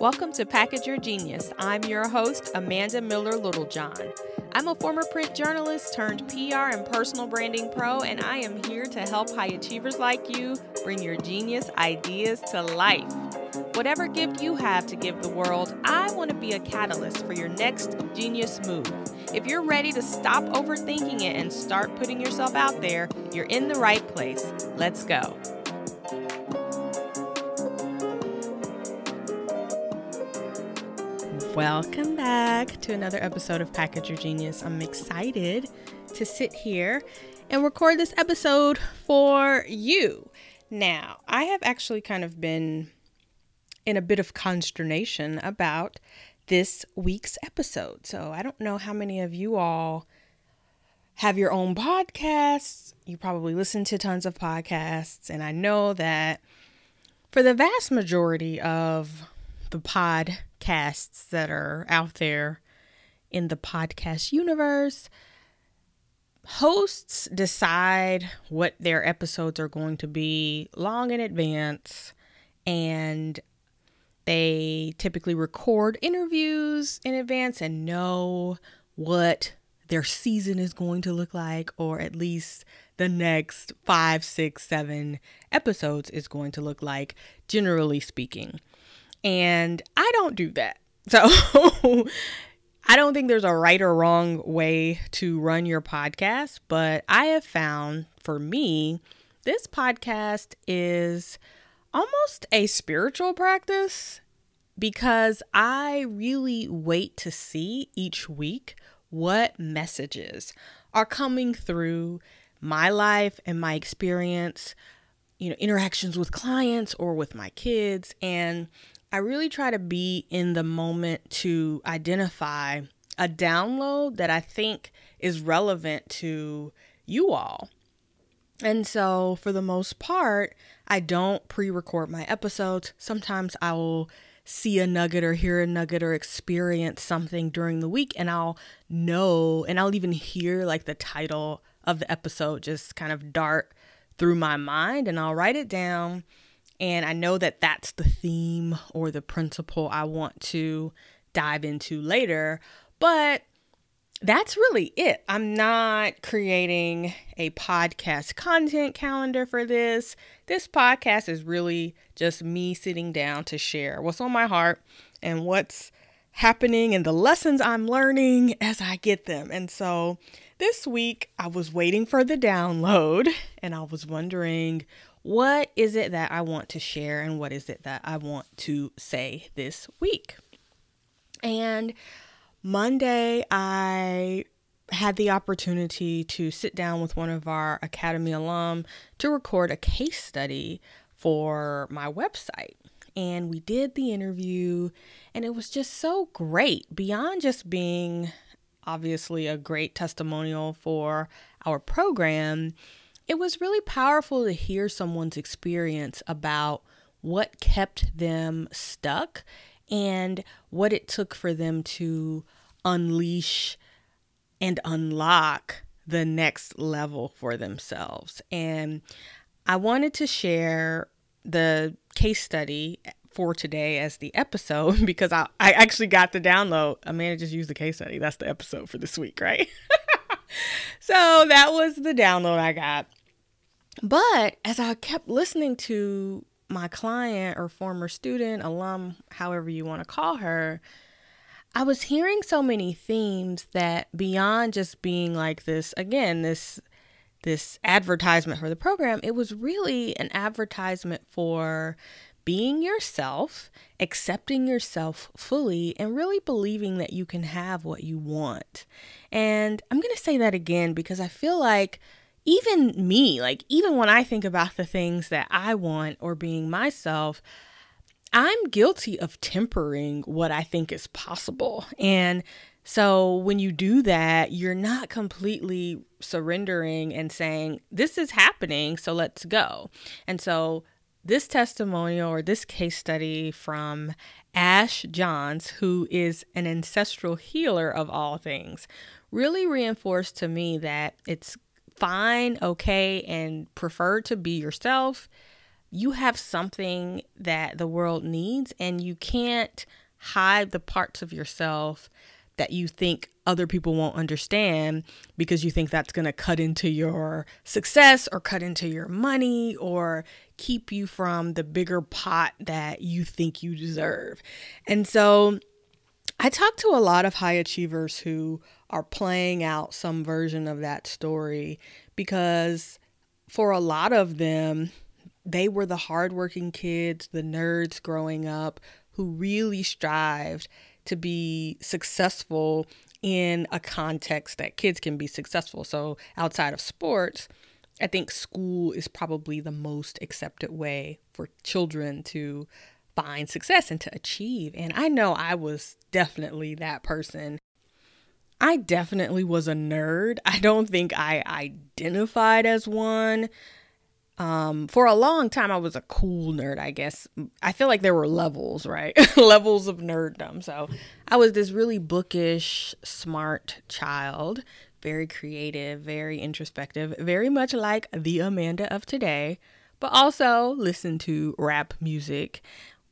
Welcome to Package Your Genius. I'm your host, Amanda Miller Littlejohn. I'm a former print journalist turned PR and personal branding pro, and I am here to help high achievers like you bring your genius ideas to life. Whatever gift you have to give the world, I want to be a catalyst for your next genius move. If you're ready to stop overthinking it and start putting yourself out there, you're in the right place. Let's go. Welcome back to another episode of Package Your Genius. I'm excited to sit here and record this episode for you. Now, I have actually kind of been in a bit of consternation about this week's episode. So, I don't know how many of you all have your own podcasts. You probably listen to tons of podcasts, and I know that for the vast majority of the podcasts that are out there in the podcast universe. Hosts decide what their episodes are going to be long in advance, and they typically record interviews in advance and know what their season is going to look like, or at least the next five, six, seven episodes is going to look like, generally speaking. And I don't do that. So I don't think there's a right or wrong way to run your podcast, but I have found for me, this podcast is almost a spiritual practice because I really wait to see each week what messages are coming through my life and my experience, you know, interactions with clients or with my kids. And I really try to be in the moment to identify a download that I think is relevant to you all. And so, for the most part, I don't pre record my episodes. Sometimes I will see a nugget or hear a nugget or experience something during the week, and I'll know, and I'll even hear like the title of the episode just kind of dart through my mind, and I'll write it down and I know that that's the theme or the principle I want to dive into later. But that's really it. I'm not creating a podcast content calendar for this. This podcast is really just me sitting down to share what's on my heart and what's happening and the lessons I'm learning as I get them. And so this week I was waiting for the download and I was wondering what is it that I want to share and what is it that I want to say this week? And Monday, I had the opportunity to sit down with one of our Academy alum to record a case study for my website. And we did the interview, and it was just so great beyond just being obviously a great testimonial for our program it was really powerful to hear someone's experience about what kept them stuck and what it took for them to unleash and unlock the next level for themselves. And I wanted to share the case study for today as the episode because I, I actually got the download. Amanda just used the case study. That's the episode for this week, right? so that was the download I got. But as I kept listening to my client or former student, alum, however you want to call her, I was hearing so many themes that beyond just being like this, again, this this advertisement for the program, it was really an advertisement for being yourself, accepting yourself fully, and really believing that you can have what you want. And I'm going to say that again because I feel like even me, like, even when I think about the things that I want or being myself, I'm guilty of tempering what I think is possible. And so when you do that, you're not completely surrendering and saying, This is happening, so let's go. And so this testimonial or this case study from Ash Johns, who is an ancestral healer of all things, really reinforced to me that it's fine, okay, and prefer to be yourself. you have something that the world needs, and you can't hide the parts of yourself that you think other people won't understand because you think that's going to cut into your success or cut into your money or keep you from the bigger pot that you think you deserve. And so I talk to a lot of high achievers who are playing out some version of that story because for a lot of them, they were the hardworking kids, the nerds growing up who really strived to be successful in a context that kids can be successful. So, outside of sports, I think school is probably the most accepted way for children to find success and to achieve. And I know I was definitely that person. I definitely was a nerd. I don't think I identified as one. Um, for a long time, I was a cool nerd, I guess. I feel like there were levels, right? levels of nerddom. So I was this really bookish, smart child, very creative, very introspective, very much like the Amanda of today, but also listen to rap music.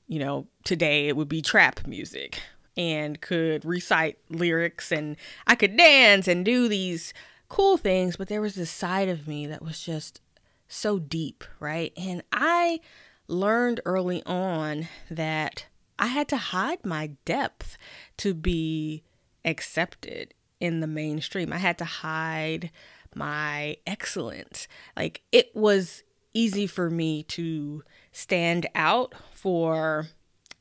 You know, today it would be trap music and could recite lyrics and I could dance and do these cool things, but there was this side of me that was just so deep, right? And I learned early on that I had to hide my depth to be accepted in the mainstream. I had to hide my excellence. Like it was easy for me to stand out for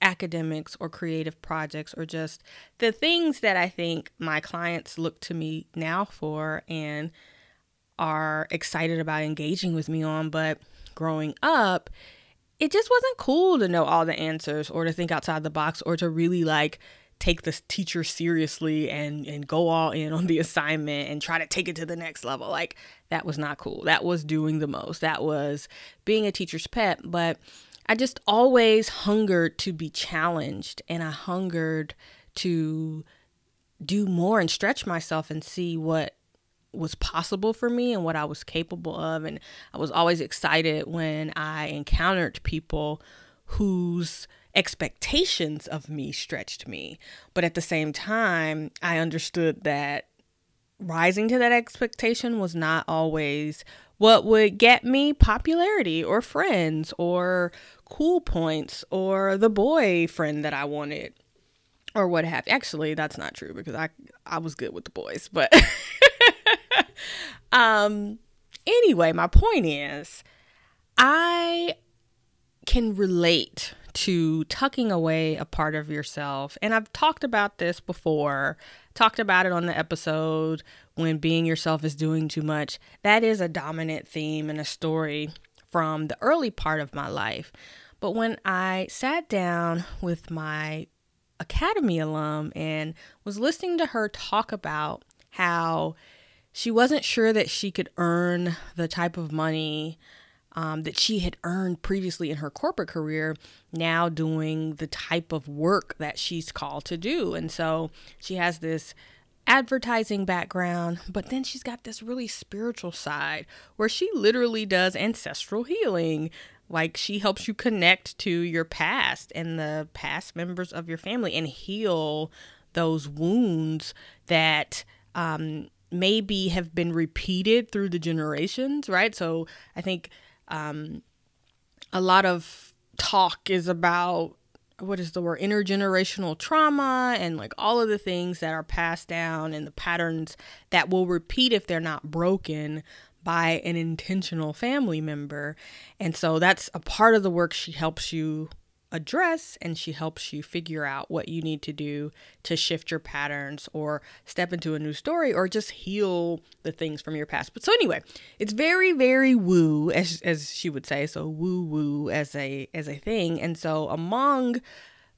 academics or creative projects or just the things that I think my clients look to me now for and are excited about engaging with me on. But growing up, it just wasn't cool to know all the answers or to think outside the box or to really like take the teacher seriously and and go all in on the assignment and try to take it to the next level. Like that was not cool. That was doing the most. That was being a teacher's pet. But i just always hungered to be challenged and i hungered to do more and stretch myself and see what was possible for me and what I was capable of. And I was always excited when I encountered people whose expectations of me stretched me. But at the same time, I understood that rising to that expectation was not always what would get me popularity or friends or cool points or the boyfriend that I wanted or what have actually that's not true because I I was good with the boys but um, anyway, my point is, I can relate to tucking away a part of yourself. And I've talked about this before, talked about it on the episode when being yourself is doing too much. That is a dominant theme in a story from the early part of my life. But when I sat down with my academy alum and was listening to her talk about how she wasn't sure that she could earn the type of money um, that she had earned previously in her corporate career, now doing the type of work that she's called to do. And so she has this advertising background, but then she's got this really spiritual side where she literally does ancestral healing. Like she helps you connect to your past and the past members of your family and heal those wounds that um, maybe have been repeated through the generations, right? So I think um, a lot of talk is about what is the word intergenerational trauma and like all of the things that are passed down and the patterns that will repeat if they're not broken by an intentional family member. And so that's a part of the work she helps you address and she helps you figure out what you need to do to shift your patterns or step into a new story or just heal the things from your past. But so anyway, it's very very woo as as she would say, so woo woo as a as a thing. And so among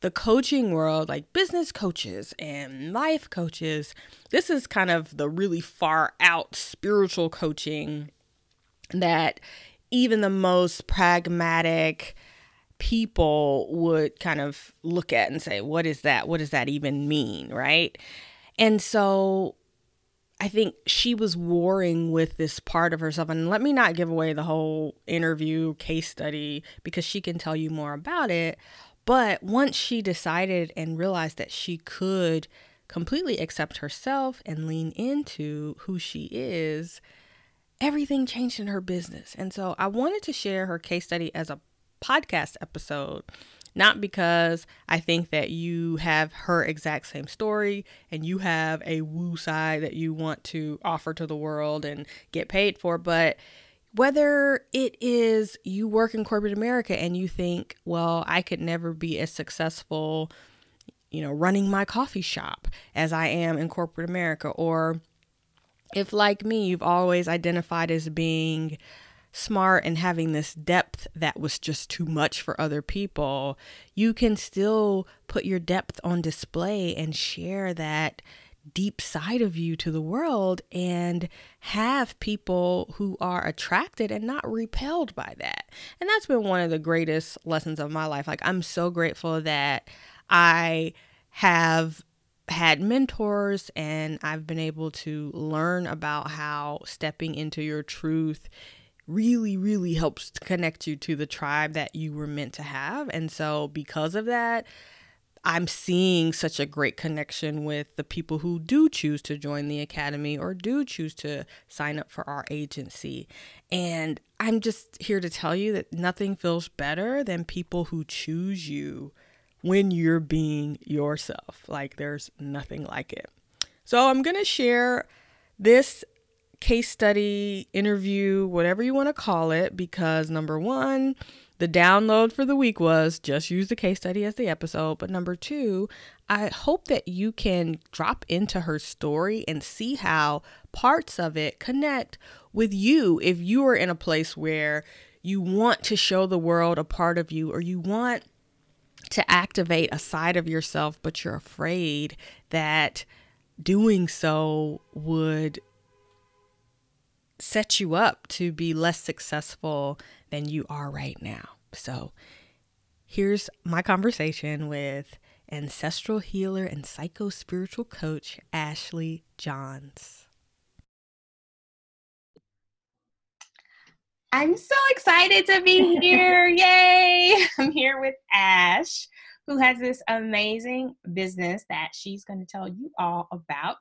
the coaching world, like business coaches and life coaches, this is kind of the really far out spiritual coaching that even the most pragmatic people would kind of look at and say, what is that? What does that even mean? Right. And so I think she was warring with this part of herself. And let me not give away the whole interview case study because she can tell you more about it. But once she decided and realized that she could completely accept herself and lean into who she is, everything changed in her business. And so I wanted to share her case study as a podcast episode not because I think that you have her exact same story and you have a woo side that you want to offer to the world and get paid for, but whether it is you work in corporate America and you think, well, I could never be as successful, you know, running my coffee shop as I am in corporate America, or if, like me, you've always identified as being smart and having this depth that was just too much for other people, you can still put your depth on display and share that deep side of you to the world and have people who are attracted and not repelled by that. And that's been one of the greatest lessons of my life. Like, I'm so grateful that I have had mentors and I've been able to learn about how stepping into your truth really, really helps to connect you to the tribe that you were meant to have. And so, because of that, I'm seeing such a great connection with the people who do choose to join the academy or do choose to sign up for our agency. And I'm just here to tell you that nothing feels better than people who choose you when you're being yourself. Like, there's nothing like it. So, I'm going to share this case study, interview, whatever you want to call it, because number one, the download for the week was just use the case study as the episode. But number two, I hope that you can drop into her story and see how parts of it connect with you if you are in a place where you want to show the world a part of you or you want to activate a side of yourself, but you're afraid that doing so would set you up to be less successful than you are right now. So, here's my conversation with ancestral healer and psycho spiritual coach Ashley Johns. I'm so excited to be here. Yay! I'm here with Ash, who has this amazing business that she's going to tell you all about.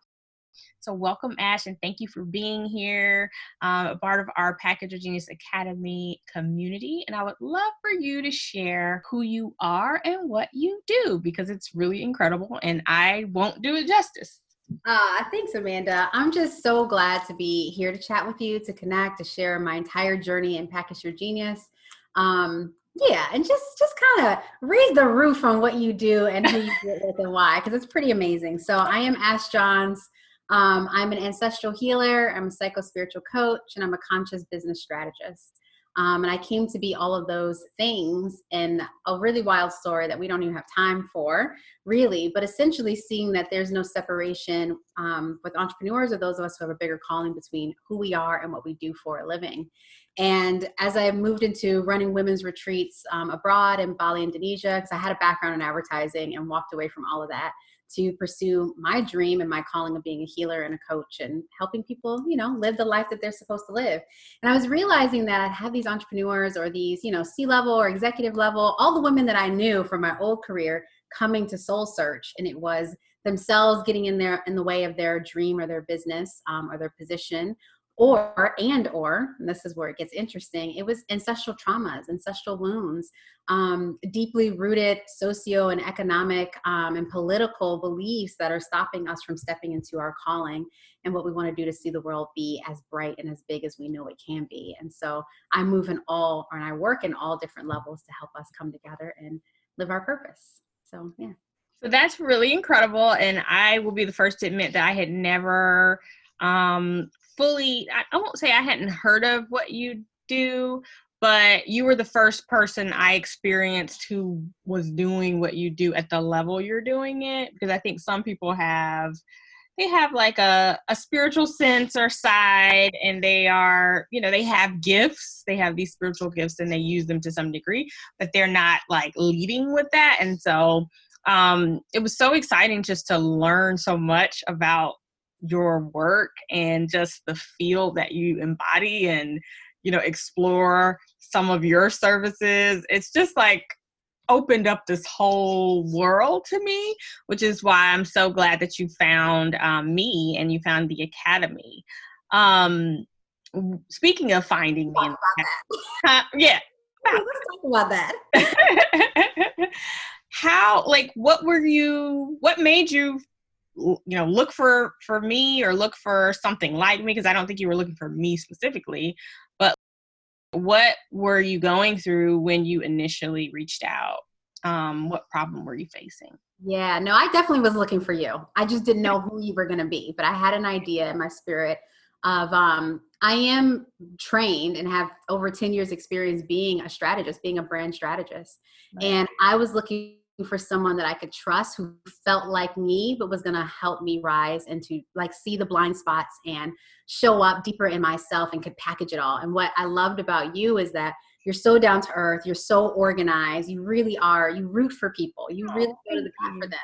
So, welcome, Ash, and thank you for being here, um, a part of our Package Your Genius Academy community. And I would love for you to share who you are and what you do because it's really incredible, and I won't do it justice. Uh, thanks, Amanda. I'm just so glad to be here to chat with you, to connect, to share my entire journey in Package Your Genius. Um, yeah, and just just kind of raise the roof on what you do and who you do it with and why, because it's pretty amazing. So I am Ash Johns. Um, I'm an ancestral healer, I'm a psycho spiritual coach, and I'm a conscious business strategist. Um, and I came to be all of those things in a really wild story that we don't even have time for, really. But essentially, seeing that there's no separation um, with entrepreneurs or those of us who have a bigger calling between who we are and what we do for a living. And as I moved into running women's retreats um, abroad in Bali, Indonesia, because I had a background in advertising and walked away from all of that, to pursue my dream and my calling of being a healer and a coach and helping people, you know, live the life that they're supposed to live. And I was realizing that I'd have these entrepreneurs or these, you know, C level or executive level, all the women that I knew from my old career coming to Soul Search. And it was themselves getting in there in the way of their dream or their business um, or their position or and or and this is where it gets interesting it was ancestral traumas ancestral wounds um, deeply rooted socio and economic um, and political beliefs that are stopping us from stepping into our calling and what we want to do to see the world be as bright and as big as we know it can be. And so i move in all and i work in all different levels to help us come together and live our purpose. So yeah. So that's really incredible and i will be the first to admit that i had never um, fully I, I won't say I hadn't heard of what you do, but you were the first person I experienced who was doing what you do at the level you're doing it because I think some people have they have like a, a spiritual sense or side and they are you know they have gifts they have these spiritual gifts and they use them to some degree but they're not like leading with that and so um it was so exciting just to learn so much about your work and just the field that you embody and you know explore some of your services it's just like opened up this whole world to me which is why i'm so glad that you found um, me and you found the academy. Um, speaking of finding me uh, yeah let's talk about that. How like what were you what made you you know look for for me or look for something like me because i don't think you were looking for me specifically but what were you going through when you initially reached out? Um, what problem were you facing? Yeah no i definitely was looking for you. I just didn't know who you were going to be but i had an idea in my spirit of um, i am trained and have over 10 years experience being a strategist being a brand strategist right. and i was looking for someone that I could trust who felt like me, but was going to help me rise and to like see the blind spots and show up deeper in myself and could package it all. And what I loved about you is that you're so down to earth, you're so organized, you really are, you root for people, you oh, really go to the top for them.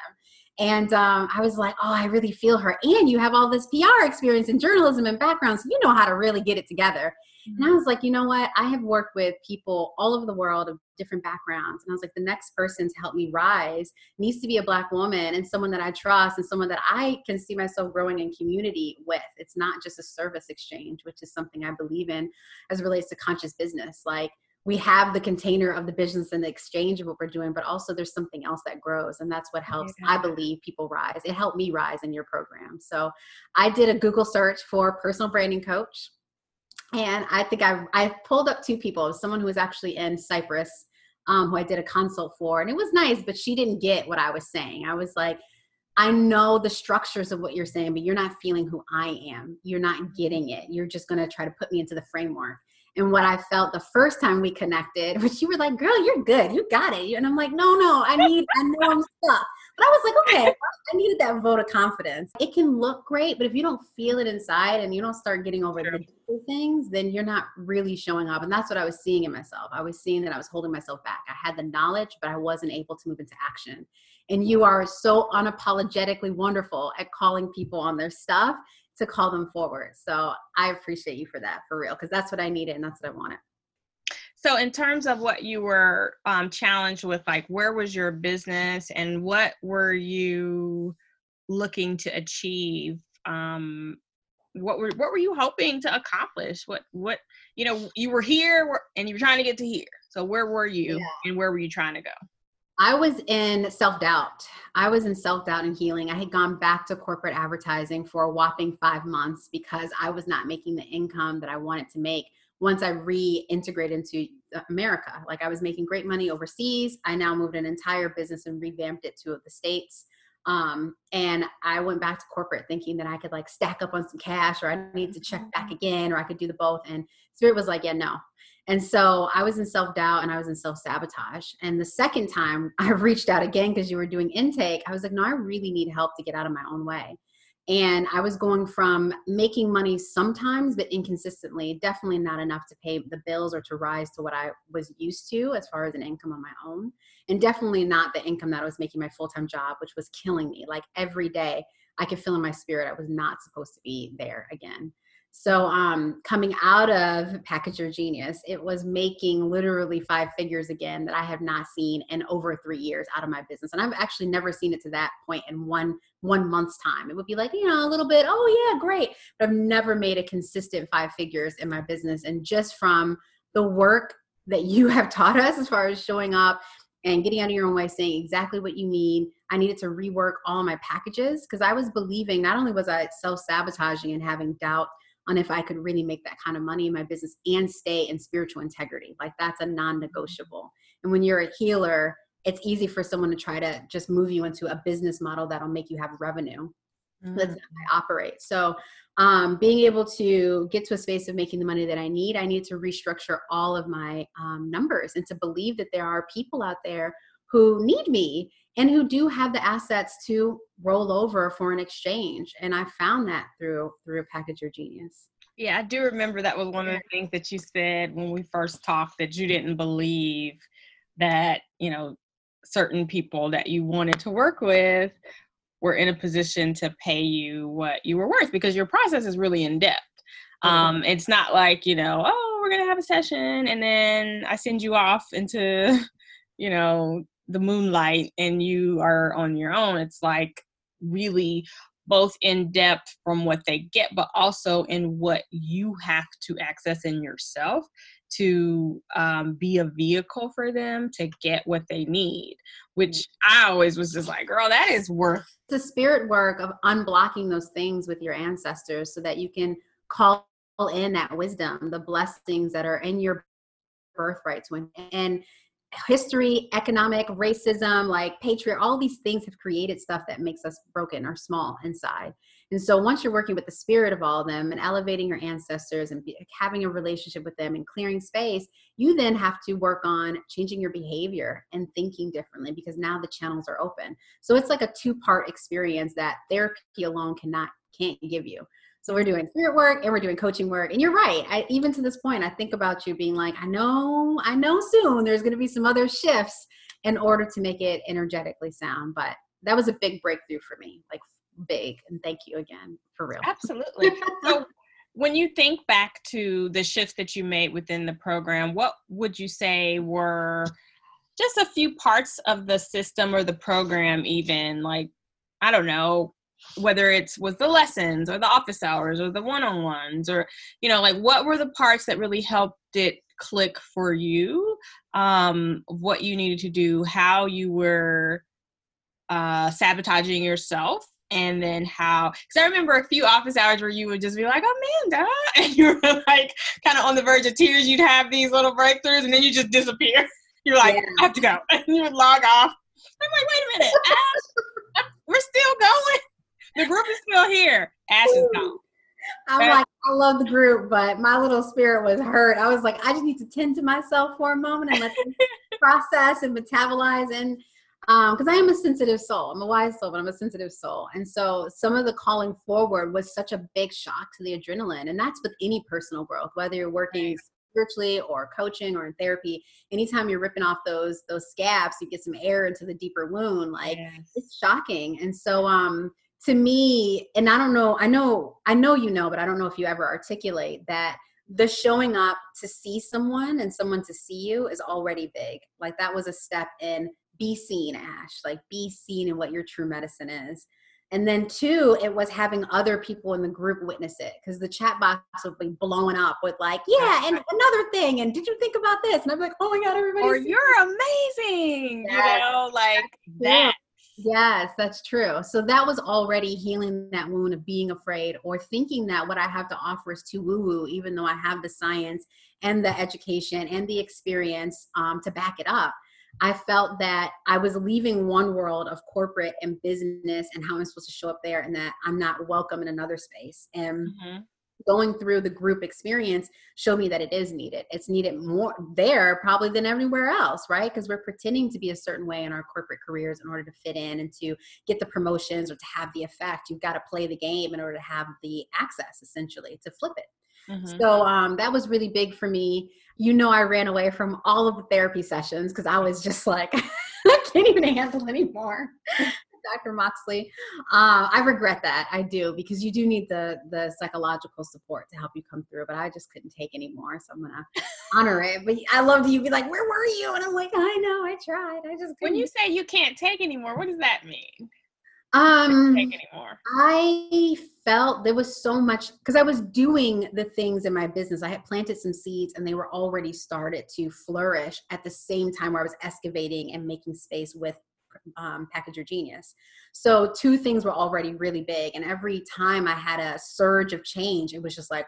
And um, I was like, oh, I really feel her. And you have all this PR experience and journalism and background, so you know how to really get it together. And I was like, you know what? I have worked with people all over the world of different backgrounds. And I was like, the next person to help me rise needs to be a Black woman and someone that I trust and someone that I can see myself growing in community with. It's not just a service exchange, which is something I believe in as relates to conscious business. Like, we have the container of the business and the exchange of what we're doing, but also there's something else that grows. And that's what helps, yeah. I believe, people rise. It helped me rise in your program. So I did a Google search for personal branding coach and I think I I pulled up two people. Someone who was actually in Cyprus, um, who I did a consult for, and it was nice, but she didn't get what I was saying. I was like, I know the structures of what you're saying, but you're not feeling who I am. You're not getting it. You're just gonna try to put me into the framework. And what I felt the first time we connected, which you were like, "Girl, you're good. You got it." And I'm like, "No, no, I need. I know I'm stuck." But I was like, okay, I needed that vote of confidence. It can look great, but if you don't feel it inside and you don't start getting over sure. the things, then you're not really showing up. And that's what I was seeing in myself. I was seeing that I was holding myself back. I had the knowledge, but I wasn't able to move into action. And you are so unapologetically wonderful at calling people on their stuff to call them forward. So I appreciate you for that, for real, because that's what I needed and that's what I wanted. So, in terms of what you were um, challenged with, like where was your business and what were you looking to achieve? Um, what were what were you hoping to accomplish? What what you know you were here and you were trying to get to here. So where were you yeah. and where were you trying to go? I was in self doubt. I was in self doubt and healing. I had gone back to corporate advertising for a whopping five months because I was not making the income that I wanted to make once I reintegrated into America. Like I was making great money overseas. I now moved an entire business and revamped it to the States. Um, and I went back to corporate thinking that I could like stack up on some cash or I need to check back mm-hmm. again or I could do the both. And Spirit was like, yeah, no. And so I was in self doubt and I was in self sabotage. And the second time I reached out again because you were doing intake, I was like, no, I really need help to get out of my own way. And i was going from making money sometimes but inconsistently definitely not enough to pay the bills or to rise to what i was used to as far as an income on my own. And definitely not the income that i was making my full-time job which was killing me. Like every day i could feel in my spirit i was not supposed to be there again so, um, coming out of Package Your Genius, it was making literally five figures again that I have not seen in over three years out of my business, and I've actually never seen it to that point in one one month's time. It would be like you know a little bit, oh yeah, great, but I've never made a consistent five figures in my business, and just from the work that you have taught us as far as showing up and getting out of your own way, saying exactly what you need. I needed to rework all my packages because I was believing not only was I self sabotaging and having doubt on if I could really make that kind of money in my business and stay in spiritual integrity. Like that's a non negotiable. And when you're a healer, it's easy for someone to try to just move you into a business model that'll make you have revenue. Mm. That's how I operate. So, um, being able to get to a space of making the money that I need, I need to restructure all of my um, numbers and to believe that there are people out there who need me and who do have the assets to roll over for an exchange. And i found that through through package your genius. Yeah i do remember that was one of the things that you said when we first talked that you didn't believe that you know certain people that you wanted to work with were in a position to pay you what you were worth because your process is really in depth. Um, it's not like, you know, oh, we're going to have a session and then I send you off into, you know, the moonlight and you are on your own. It's like really both in depth from what they get, but also in what you have to access in yourself to um, be a vehicle for them to get what they need, which I always was just like, girl, that is worth. The spirit work of unblocking those things with your ancestors so that you can call in that wisdom, the blessings that are in your birthrights. When and history, economic, racism, like patriot, all these things have created stuff that makes us broken or small inside. And so once you're working with the spirit of all of them and elevating your ancestors and be, having a relationship with them and clearing space, you then have to work on changing your behavior and thinking differently because now the channels are open. So it's like a two-part experience that therapy alone cannot can't give you. So we're doing spirit work and we're doing coaching work. And you're right. I, even to this point, I think about you being like, I know, I know soon there's going to be some other shifts in order to make it energetically sound. But that was a big breakthrough for me, like big. And thank you again for real. Absolutely. so when you think back to the shifts that you made within the program, what would you say were just a few parts of the system or the program, even like, I don't know, whether it's was the lessons or the office hours or the one-on-ones or you know like what were the parts that really helped it click for you? Um what you needed to do how you were uh sabotaging yourself and then how because i remember a few office hours where you would just be like amanda and you were like kind of on the verge of tears. You'd have these little breakthroughs and then you just disappear. You're like yeah. i have to go and you would log off. I'm like wait a minute we're still going the group is still here. Ash is gone. I'm like, I love the group, but my little spirit was hurt. I was like, I just need to tend to myself for a moment and let them process and metabolize. And because um, I am a sensitive soul, I'm a wise soul, but I'm a sensitive soul. And so some of the calling forward was such a big shock to the adrenaline. And that's with any personal growth, whether you're working spiritually or coaching or in therapy anytime you're ripping off those those scabs you get some air into the deeper wound like yes. it's shocking and so um to me, and I don't know, I know, I know you know, but I don't know if you ever articulate that the showing up to see someone and someone to see you is already big. Like that was a step in be seen, Ash, like be seen in what your true medicine is. And then two, it was having other people in the group witness it because the chat box would be blowing up with like, yeah, and another thing, and did you think about this? And I'm like, oh my god, everybody! Or oh, you're amazing, yes. you know, like that Yes, that's true. So that was already healing that wound of being afraid or thinking that what I have to offer is too woo woo, even though I have the science and the education and the experience um, to back it up. I felt that I was leaving one world of corporate and business and how I'm supposed to show up there, and that I'm not welcome in another space. And mm-hmm going through the group experience show me that it is needed. It's needed more there probably than everywhere else, right? Because we're pretending to be a certain way in our corporate careers in order to fit in and to get the promotions or to have the effect. You've got to play the game in order to have the access, essentially, to flip it. Mm-hmm. So um, that was really big for me. You know, I ran away from all of the therapy sessions because I was just like, I can't even handle anymore. Dr. Moxley. Uh, I regret that. I do because you do need the the psychological support to help you come through. But I just couldn't take anymore, so I'm gonna honor it. But I loved you be like, "Where were you?" And I'm like, "I know, I tried. I just." Couldn't. When you say you can't take anymore, what does that mean? Um, take anymore. I felt there was so much because I was doing the things in my business. I had planted some seeds and they were already started to flourish at the same time where I was excavating and making space with um, Package Your Genius. So two things were already really big, and every time I had a surge of change, it was just like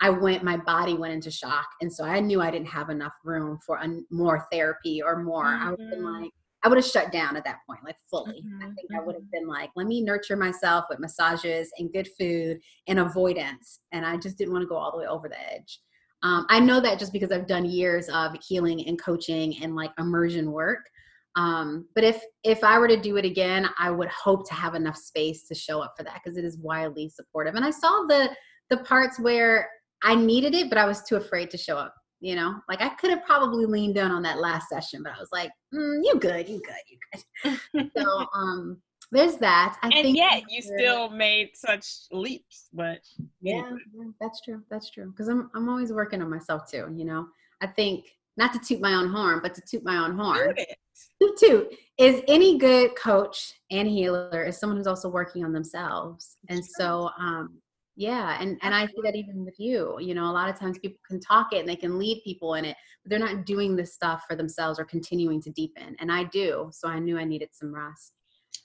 I went, my body went into shock, and so I knew I didn't have enough room for a, more therapy or more. Mm-hmm. I would have been like. I would have shut down at that point, like fully. Mm-hmm. I think I would have mm-hmm. been like, let me nurture myself with massages and good food and avoidance. And I just didn't want to go all the way over the edge. Um, I know that just because I've done years of healing and coaching and like immersion work um, but if if i were to do it again i would hope to have enough space to show up for that because it is wildly supportive and i saw the the parts where i needed it but i was too afraid to show up you know like i could have probably leaned down on that last session but i was like mm, you good you good you good so um there's that. I and think yet you still made such leaps, but yeah, yeah that's true. That's true. Because I'm I'm always working on myself too. You know, I think not to toot my own horn, but to toot my own horn. Toot, toot is any good coach and healer is someone who's also working on themselves. And so, um, yeah, and and I see that even with you. You know, a lot of times people can talk it and they can lead people in it, but they're not doing this stuff for themselves or continuing to deepen. And I do, so I knew I needed some rest.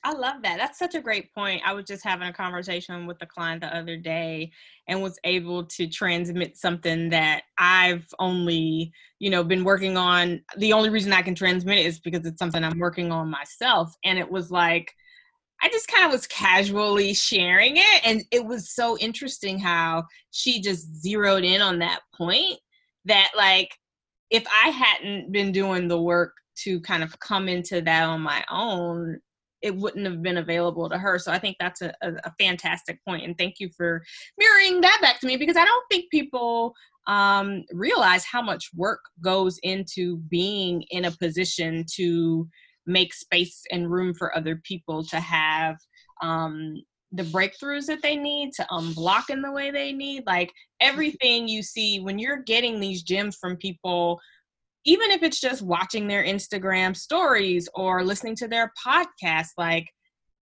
I love that. That's such a great point. I was just having a conversation with a client the other day and was able to transmit something that I've only, you know, been working on. The only reason I can transmit it is because it's something I'm working on myself. And it was like, I just kind of was casually sharing it. And it was so interesting how she just zeroed in on that point that, like, if I hadn't been doing the work to kind of come into that on my own, it wouldn't have been available to her. So I think that's a, a, a fantastic point. And thank you for mirroring that back to me because I don't think people um, realize how much work goes into being in a position to make space and room for other people to have um, the breakthroughs that they need to unblock in the way they need. Like everything you see when you're getting these gems from people even if it's just watching their Instagram stories or listening to their podcast, like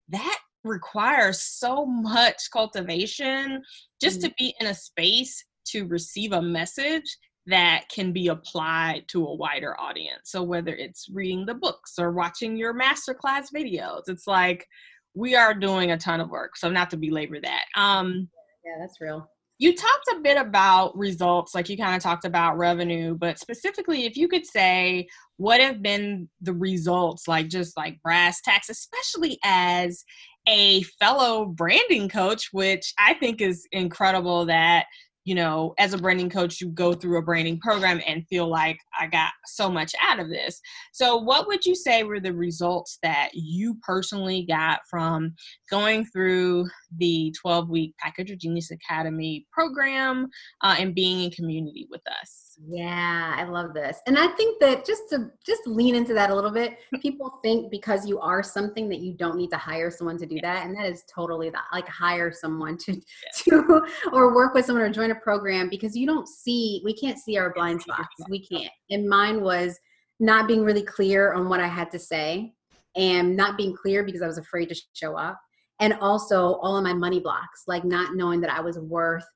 that requires so much cultivation just mm-hmm. to be in a space to receive a message that can be applied to a wider audience. So whether it's reading the books or watching your masterclass videos, it's like we are doing a ton of work. So not to belabor that. Um yeah, that's real. You talked a bit about results, like you kind of talked about revenue, but specifically, if you could say what have been the results, like just like brass tacks, especially as a fellow branding coach, which I think is incredible that you know, as a branding coach, you go through a branding program and feel like I got so much out of this. So, what would you say were the results that you personally got from going through the 12 week Package Your Genius Academy program uh, and being in community with us? Yeah, I love this. And I think that just to just lean into that a little bit, people think because you are something that you don't need to hire someone to do that. And that is totally that like hire someone to to or work with someone or join a program because you don't see we can't see our blind spots. We can't. And mine was not being really clear on what I had to say and not being clear because I was afraid to show up. And also all of my money blocks, like not knowing that I was worth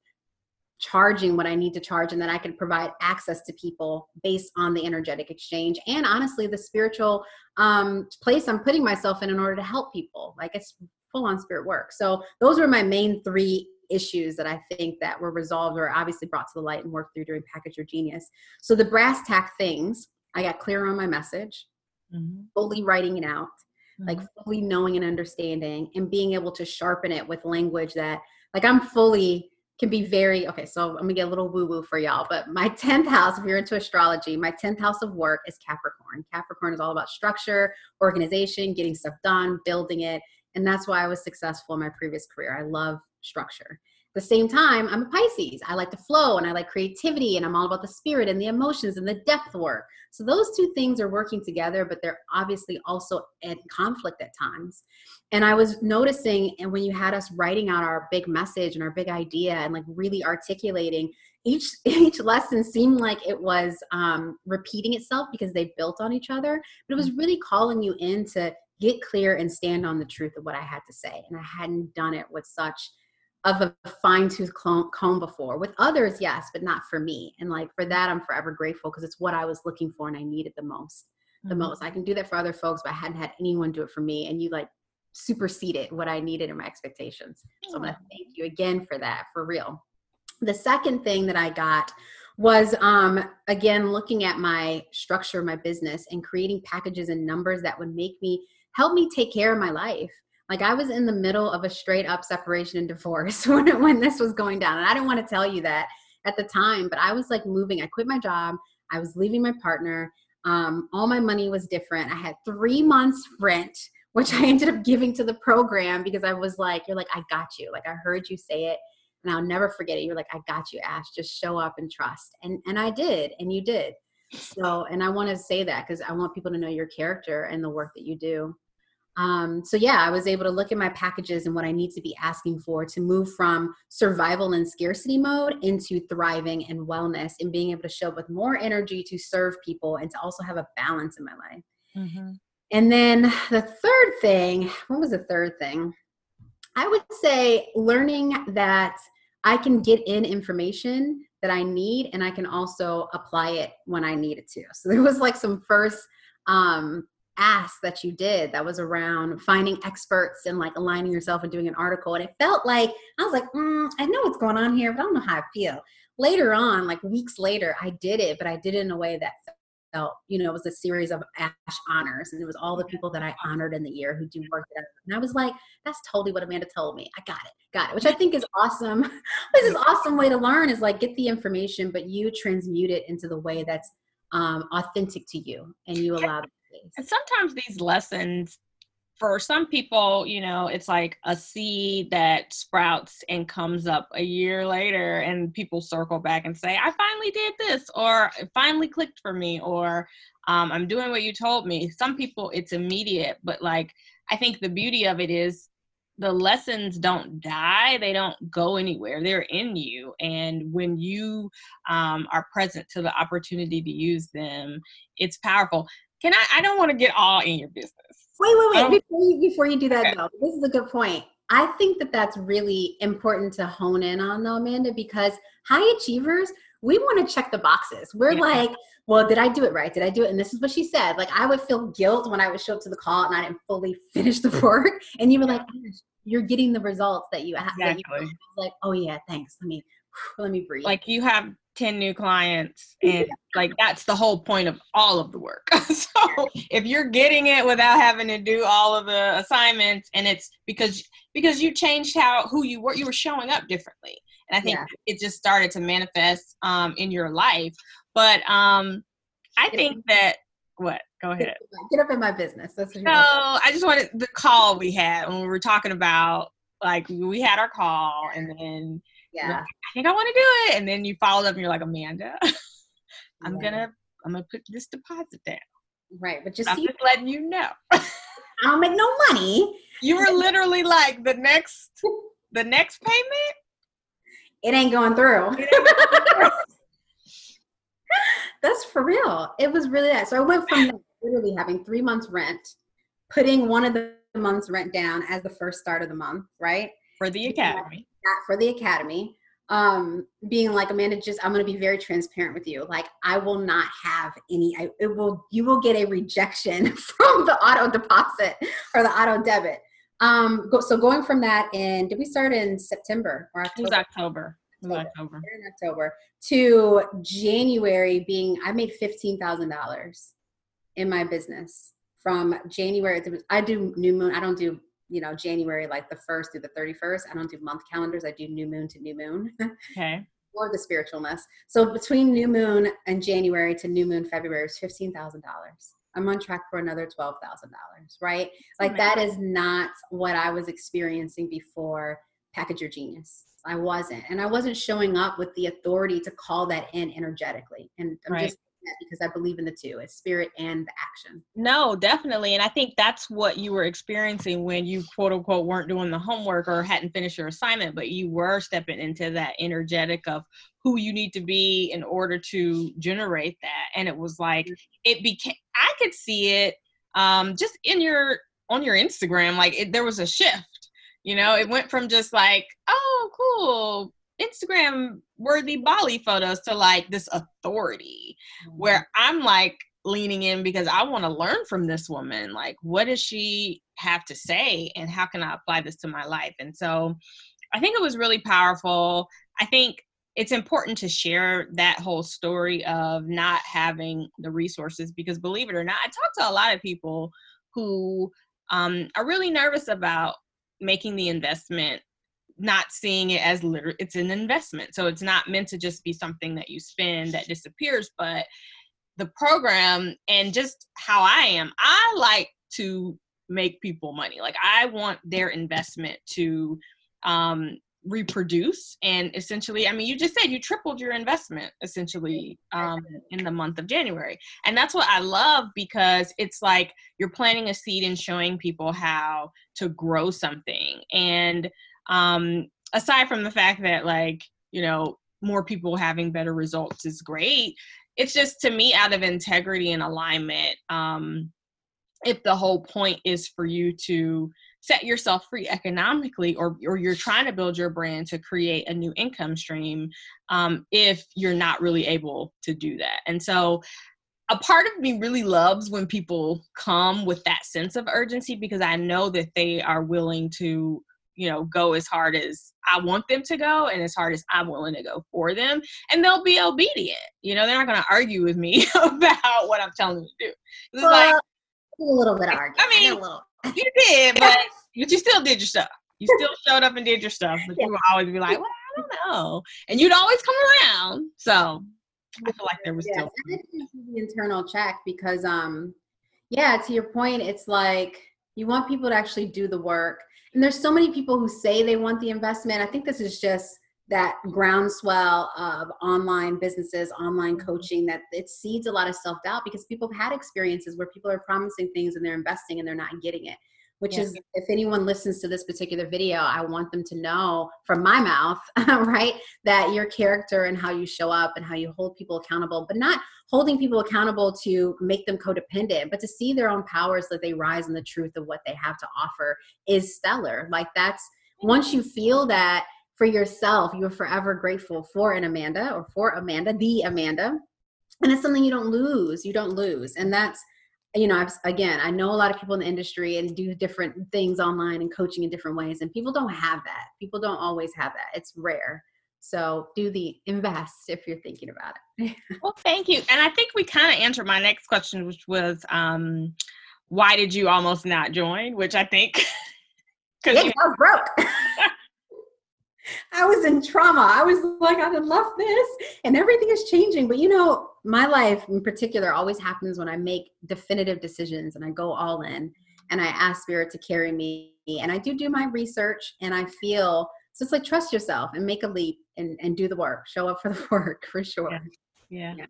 charging what I need to charge and that I can provide access to people based on the energetic exchange and honestly the spiritual um, place I'm putting myself in in order to help people. Like it's full on spirit work. So those were my main three issues that I think that were resolved or obviously brought to the light and worked through during Package Your Genius. So the brass tack things, I got clear on my message, mm-hmm. fully writing it out, mm-hmm. like fully knowing and understanding and being able to sharpen it with language that like I'm fully can be very okay so i'm gonna get a little woo woo for y'all but my 10th house if you're into astrology my 10th house of work is capricorn capricorn is all about structure organization getting stuff done building it and that's why i was successful in my previous career i love structure At the same time, I'm a Pisces. I like to flow and I like creativity and I'm all about the spirit and the emotions and the depth work. So those two things are working together, but they're obviously also in conflict at times. And I was noticing, and when you had us writing out our big message and our big idea and like really articulating, each each lesson seemed like it was um, repeating itself because they built on each other. But it was really calling you in to get clear and stand on the truth of what I had to say. And I hadn't done it with such of a fine tooth comb before. With others, yes, but not for me. And like for that, I'm forever grateful because it's what I was looking for and I needed the most. The mm-hmm. most. I can do that for other folks, but I hadn't had anyone do it for me. And you like superseded what I needed in my expectations. So I'm gonna thank you again for that, for real. The second thing that I got was um again looking at my structure, my business, and creating packages and numbers that would make me help me take care of my life like I was in the middle of a straight up separation and divorce when, when this was going down. And I didn't want to tell you that at the time, but I was like moving. I quit my job. I was leaving my partner. Um, all my money was different. I had three months rent, which I ended up giving to the program because I was like, you're like, I got you. Like I heard you say it and I'll never forget it. You're like, I got you, Ash. Just show up and trust. And and I did, and you did. So, and I want to say that because I want people to know your character and the work that you do. Um, so yeah, I was able to look at my packages and what I need to be asking for to move from survival and scarcity mode into thriving and wellness and being able to show up with more energy to serve people and to also have a balance in my life. Mm-hmm. And then the third thing, what was the third thing? I would say learning that I can get in information that I need and I can also apply it when I need it to. So there was like some first um ask that you did that was around finding experts and like aligning yourself and doing an article and it felt like i was like mm, i know what's going on here but i don't know how i feel. Later on like weeks later i did it but i did it in a way that felt you know it was a series of ash honors and it was all the people that i honored in the year who do work and i was like that's totally what amanda told me. I got it got it which i think is awesome this is awesome way to learn is like get the information but you transmute it into the way that's um, authentic to you and you allow and sometimes these lessons, for some people, you know, it's like a seed that sprouts and comes up a year later, and people circle back and say, I finally did this, or it finally clicked for me, or um, I'm doing what you told me. Some people, it's immediate, but like, I think the beauty of it is the lessons don't die they don't go anywhere they're in you and when you um, are present to the opportunity to use them it's powerful can I? I don't want to get all in your business. Wait, wait, wait. Um, before you before you do that, okay. though, this is a good point. I think that that's really important to hone in on, though, Amanda, because high achievers, we want to check the boxes. We're yeah. like, well, did I do it right? Did I do it? And this is what she said. Like, I would feel guilt when I would show up to the call and I didn't fully finish the work. And you were like, you're getting the results that you have. Exactly. That you like, oh yeah, thanks. Let me let me breathe. Like you have 10 new clients and like that's the whole point of all of the work. So if you're getting it without having to do all of the assignments and it's because because you changed how who you were you were showing up differently. And i think yeah. it just started to manifest um in your life. But um i think that what? Go ahead. get up in my business. That's what no i just wanted the call we had when we were talking about like we had our call and then yeah. I think i want to do it. And then you followed up and you're like amanda i'm yeah. gonna i'm gonna put this deposit down. Right but just i'm just letting you know. I don't make no money. You were literally like the next the next payment? It ain't going through. That's for real. It was really that so i went from literally having three months rent putting one of the month's rent down as the first start of the month right? For the academy for the academy um being like amanda just i'm going to be very transparent with you. Like i will not have any I, it will you will get a rejection from the auto deposit or the auto debit. Um go, so going from that and did we start in september or october? It was october. It october in october. To january being i made $15000 in my business. From january i do new moon i don't do you know January like the first through the 31st. I don't do month calendars. I do new moon to new moon. Okay. More the spiritualness. So between new moon and January to new moon February is fifteen thousand dollars. I'm on track for another twelve thousand dollars. Right? Like that is not what I was experiencing before Package Your Genius. I wasn't, and I wasn't showing up with the authority to call that in energetically. And I'm right. just because I believe in the two, it's spirit and the action. No, definitely. And I think that's what you were experiencing when you quote unquote weren't doing the homework or hadn't finished your assignment, but you were stepping into that energetic of who you need to be in order to generate that. And it was like mm-hmm. it became I could see it um just in your on your Instagram, like it, there was a shift. You know, it went from just like, oh, cool, Instagram worthy Bali photos to like this authority mm-hmm. where I'm like leaning in because I want to learn from this woman. Like, what does she have to say and how can I apply this to my life? And so I think it was really powerful. I think it's important to share that whole story of not having the resources because believe it or not, I talk to a lot of people who um, are really nervous about making the investment not seeing it as literally it's an investment. So it's not meant to just be something that you spend that disappears but the program and just how i am i like to make people money. Like i want their investment to um reproduce and essentially i mean you just said you tripled your investment essentially um, in the month of january. And that's what i love because it's like you're planting a seed and showing people how to grow something. And um, aside from the fact that like you know more people having better results is great it's just to me out of integrity and alignment um, if the whole point is for you to set yourself free economically or, or you're trying to build your brand to create a new income stream um, if you're not really able to do that. And so a part of me really loves when people come with that sense of urgency because i know that they are willing to you know go as hard as i want them to go and as hard as i'm willing to go for them and they'll be obedient you know they're not going to argue with me about what i'm telling them to do it's well, like a little bit of argument i mean you did, but but you still did your stuff. You still showed up and did your stuff, but yeah. you would always be like, "Well, I don't know," and you'd always come around. So I feel like there was yeah, still the internal check because, um, yeah, to your point, it's like you want people to actually do the work, and there's so many people who say they want the investment. I think this is just that groundswell of online businesses, online mm-hmm. coaching, that it seeds a lot of self doubt because people have had experiences where people are promising things and they're investing and they're not getting it. Which is, if anyone listens to this particular video, I want them to know from my mouth, right, that your character and how you show up and how you hold people accountable, but not holding people accountable to make them codependent, but to see their own powers that they rise in the truth of what they have to offer is stellar. Like, that's once you feel that for yourself, you're forever grateful for an Amanda or for Amanda, the Amanda. And it's something you don't lose. You don't lose. And that's, you know, I've, again, I know a lot of people in the industry and do different things online and coaching in different ways. And people don't have that. People don't always have that. It's rare. So do the invest if you're thinking about it. well, thank you. And I think we kind of answered my next question, which was, um, why did you almost not join? Which I think because you was broke. I was in trauma. I was like, I love this, and everything is changing. But you know, my life in particular always happens when I make definitive decisions and I go all in and I ask Spirit to carry me. And I do do my research, and I feel so it's like trust yourself and make a leap and, and do the work. Show up for the work for sure. Yeah. yeah. yeah.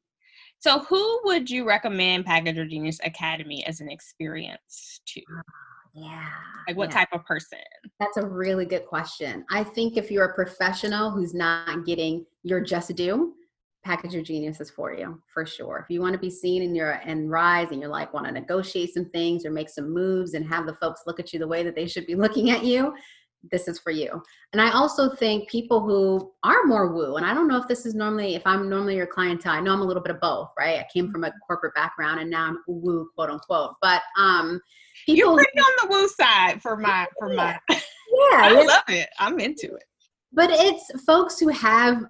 So, who would you recommend Package Genius Academy as an experience to? Ah. Ah. Yeah. Like what yeah. type of person? That's a really good question. I think if you're a professional who's not getting your just due, package your genius is for you for sure. If you want to be seen in your and rise and you're like want to negotiate some things or make some moves and have the folks look at you the way that they should be looking at you, this is for you. And I also think people who are more woo, and I don't know if this is normally, if I'm normally your clientele, I know I'm a little bit of both, right? I came from a corporate background and now I'm woo, quote unquote. But um, people, you're pretty on the woo side for my, for my, yeah, I love it. I'm into it. But it's folks who have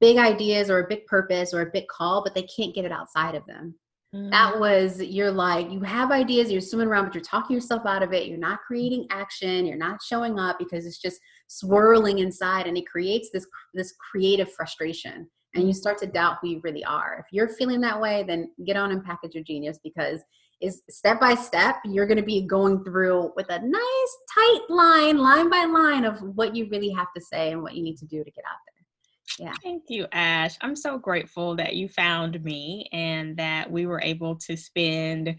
big ideas or a big purpose or a big call, but they can't get it outside of them. That mm. was you're like you have ideas, you're swimming around, but you're talking yourself out of it. You're not creating action. You're not showing up because it's just swirling inside, and it creates this this creative frustration. And you start to doubt who you really are. If you're feeling that way, then get on and package your genius because is step by step you're going to be going through with a nice tight line line by line of what you really have to say and what you need to do to get out there yeah. Thank you, Ash. I'm so grateful that you found me and that we were able to spend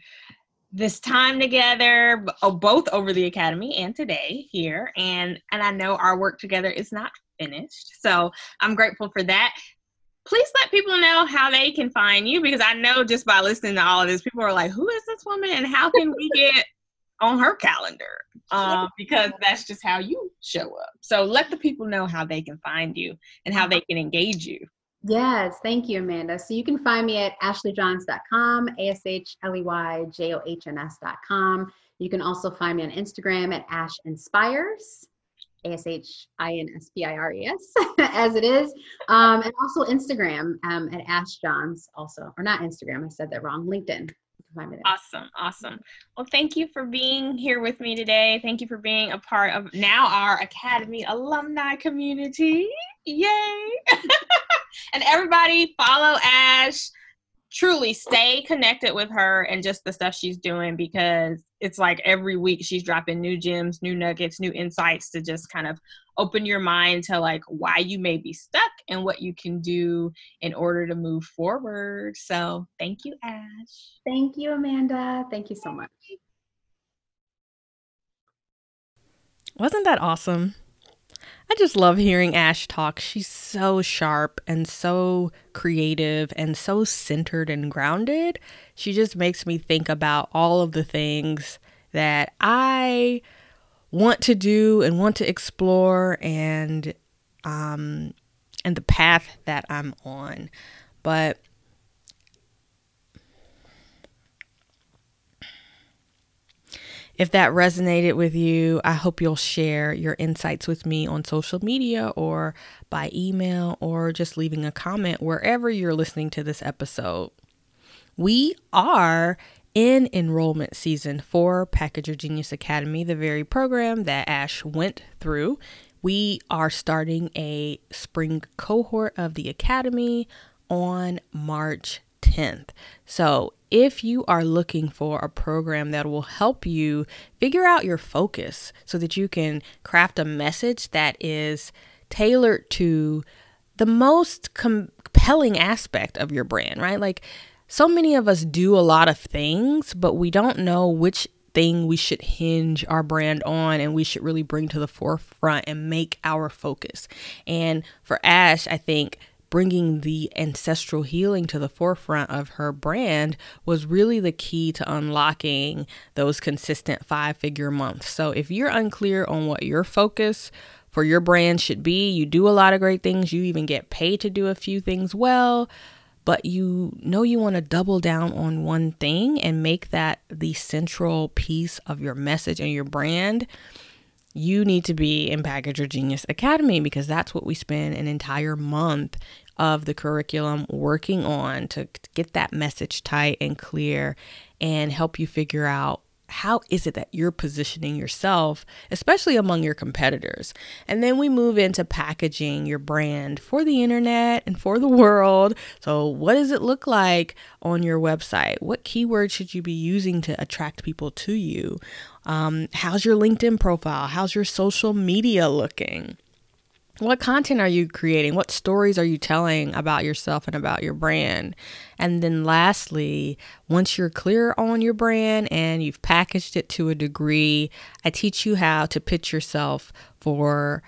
this time together oh, both over the academy and today here and and I know our work together is not finished. So, I'm grateful for that. Please let people know how they can find you because I know just by listening to all of this people are like, "Who is this woman and how can we get on her calendar um, because that's just how you show up. So let the people know how they can find you and how they can engage you. Yes, thank you, Amanda. So you can find me at ashleyjohns.com, A S H L E Y J O H N S.com. You can also find me on Instagram at Ash Inspires, A S H I N S P I R E S, as it is. Um, and also Instagram um, at Ash Johns, also, or not Instagram, I said that wrong, LinkedIn. Awesome, awesome. Well, thank you for being here with me today. Thank you for being a part of now our Academy alumni community. Yay! and everybody follow Ash. Truly stay connected with her and just the stuff she's doing because it's like every week she's dropping new gems, new nuggets, new insights to just kind of open your mind to like why you may be stuck and what you can do in order to move forward. So thank you, Ash. Thank you, Amanda. Thank you so much. Wasn't that awesome? I just love hearing Ash talk. She's so sharp and so creative and so centered and grounded. She just makes me think about all of the things that I want to do and want to explore and um and the path that I'm on. But If that resonated with you, I hope you'll share your insights with me on social media or by email or just leaving a comment wherever you're listening to this episode. We are in enrollment season for Package Your Genius Academy, the very program that Ash went through. We are starting a spring cohort of the Academy on March 10th. So, if you are looking for a program that will help you figure out your focus so that you can craft a message that is tailored to the most compelling aspect of your brand, right? Like, so many of us do a lot of things, but we don't know which thing we should hinge our brand on and we should really bring to the forefront and make our focus. And for Ash, I think bringing the ancestral healing to the forefront of her brand was really the key to unlocking those consistent five figure months. So if you're unclear on what your focus for your brand should be, you do a lot of great things, you even get paid to do a few things well, but you know you want to double down on one thing and make that the central piece of your message and your brand you need to be in Package Your Genius Academy because that's what we spend an entire month of the curriculum working on to get that message tight and clear and help you figure out how is it that you're positioning yourself, especially among your competitors? And then we move into packaging your brand for the internet and for the world. So, what does it look like on your website? What keywords should you be using to attract people to you? Um, how's your LinkedIn profile? How's your social media looking? What content are you creating? What stories are you telling about yourself and about your brand? And then lastly, once you're clear on your brand and you've packaged it to a degree, I teach you how to pitch yourself for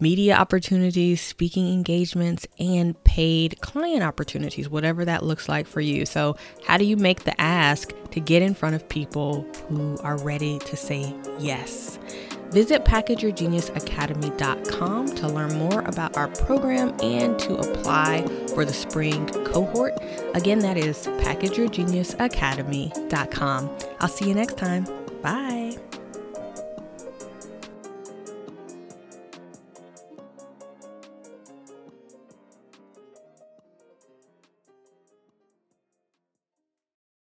media opportunities, speaking engagements, and paid client opportunities, whatever that looks like for you. So, how do you make the ask to get in front of people who are ready to say yes? Visit packageyourgeniusacademy.com to learn more about our program and to apply for the spring cohort. Again, that is packageyourgeniusacademy.com. I'll see you next time. Bye.